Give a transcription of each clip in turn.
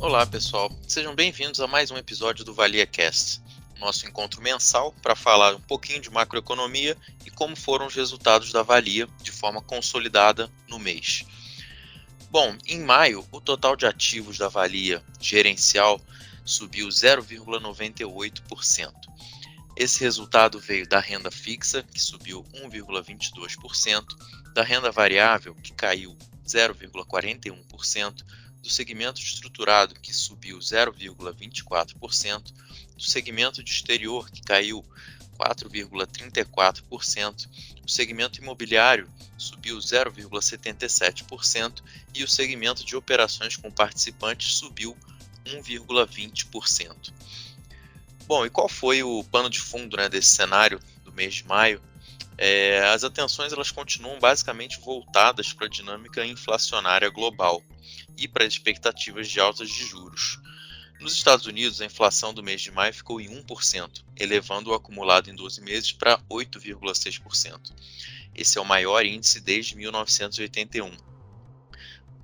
Olá, pessoal. Sejam bem-vindos a mais um episódio do Valia Cast, nosso encontro mensal para falar um pouquinho de macroeconomia e como foram os resultados da Valia de forma consolidada no mês. Bom, em maio, o total de ativos da Valia gerencial subiu 0,98%. Esse resultado veio da renda fixa, que subiu 1,22%, da renda variável, que caiu 0,41%, do segmento estruturado, que subiu 0,24%, do segmento de exterior, que caiu 4,34%, o segmento imobiliário subiu 0,77% e o segmento de operações com participantes subiu 1,20%. Bom, e qual foi o pano de fundo né, desse cenário do mês de maio? É, as atenções elas continuam basicamente voltadas para a dinâmica inflacionária global e para as expectativas de altas de juros. Nos Estados Unidos, a inflação do mês de maio ficou em 1%, elevando o acumulado em 12 meses para 8,6%. Esse é o maior índice desde 1981. O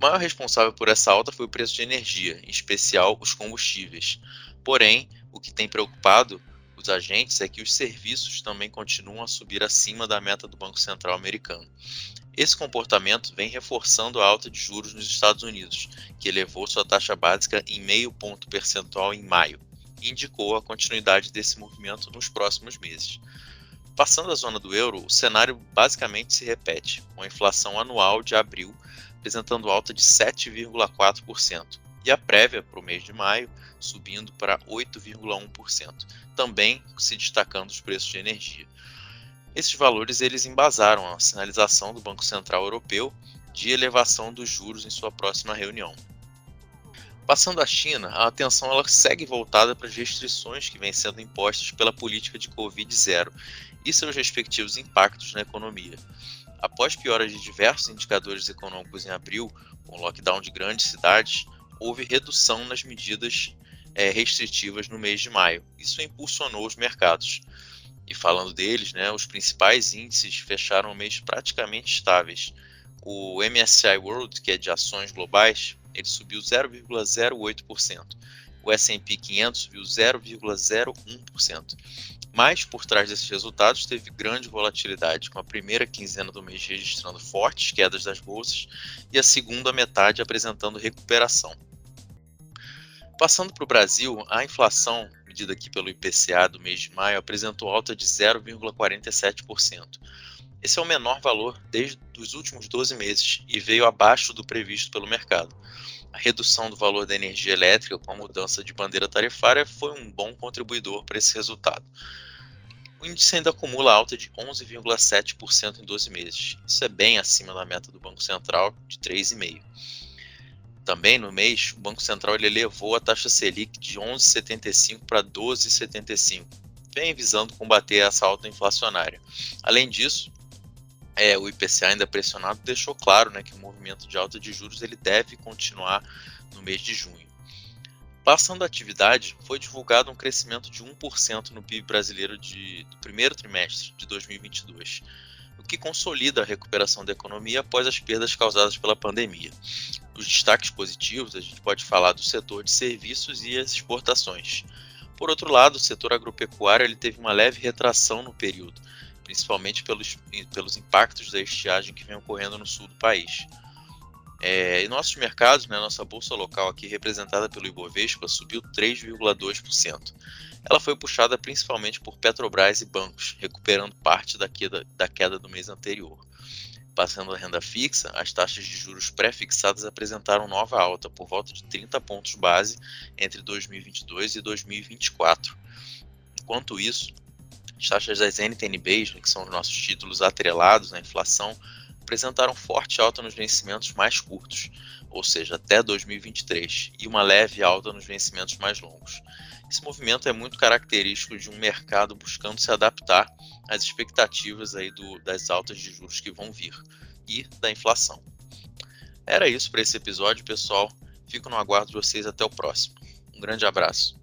maior responsável por essa alta foi o preço de energia, em especial os combustíveis. Porém, o que tem preocupado os agentes é que os serviços também continuam a subir acima da meta do Banco Central americano. Esse comportamento vem reforçando a alta de juros nos Estados Unidos, que elevou sua taxa básica em meio ponto percentual em maio, e indicou a continuidade desse movimento nos próximos meses. Passando a zona do euro, o cenário basicamente se repete, com a inflação anual de abril apresentando alta de 7,4%, e a prévia para o mês de maio subindo para 8,1%, também se destacando os preços de energia. Esses valores eles embasaram a sinalização do Banco Central Europeu de elevação dos juros em sua próxima reunião. Passando à China, a atenção ela segue voltada para as restrições que vêm sendo impostas pela política de Covid-0 e seus respectivos impactos na economia. Após piora de diversos indicadores econômicos em abril, com lockdown de grandes cidades, houve redução nas medidas é, restritivas no mês de maio. Isso impulsionou os mercados. E falando deles, né, os principais índices fecharam o mês praticamente estáveis. O MSCI World, que é de ações globais, ele subiu 0,08%. O S&P 500 subiu 0,01%. Mas por trás desses resultados teve grande volatilidade, com a primeira quinzena do mês registrando fortes quedas das bolsas e a segunda metade apresentando recuperação. Passando para o Brasil, a inflação, medida aqui pelo IPCA do mês de maio, apresentou alta de 0,47%. Esse é o menor valor desde os últimos 12 meses e veio abaixo do previsto pelo mercado. A redução do valor da energia elétrica com a mudança de bandeira tarifária foi um bom contribuidor para esse resultado. O índice ainda acumula alta de 11,7% em 12 meses. Isso é bem acima da meta do Banco Central de 3,5%. Também no mês, o Banco Central ele elevou a taxa Selic de 11,75 para 12,75, bem visando combater essa alta inflacionária. Além disso, é, o IPCA ainda pressionado deixou claro né, que o movimento de alta de juros ele deve continuar no mês de junho. Passando a atividade, foi divulgado um crescimento de 1% no PIB brasileiro de, do primeiro trimestre de 2022 o que consolida a recuperação da economia após as perdas causadas pela pandemia. Os destaques positivos, a gente pode falar do setor de serviços e as exportações. Por outro lado, o setor agropecuário ele teve uma leve retração no período, principalmente pelos, pelos impactos da estiagem que vem ocorrendo no sul do país. É, em nossos mercados, né, nossa bolsa local aqui representada pelo Ibovespa subiu 3,2%. Ela foi puxada principalmente por Petrobras e bancos, recuperando parte da queda, da queda do mês anterior. Passando a renda fixa, as taxas de juros pré-fixadas apresentaram nova alta, por volta de 30 pontos base entre 2022 e 2024. Enquanto isso, as taxas das NTNBs, né, que são os nossos títulos atrelados à inflação, apresentaram forte alta nos vencimentos mais curtos, ou seja, até 2023, e uma leve alta nos vencimentos mais longos. Esse movimento é muito característico de um mercado buscando se adaptar às expectativas aí do, das altas de juros que vão vir e da inflação. Era isso para esse episódio, pessoal. Fico no aguardo de vocês até o próximo. Um grande abraço.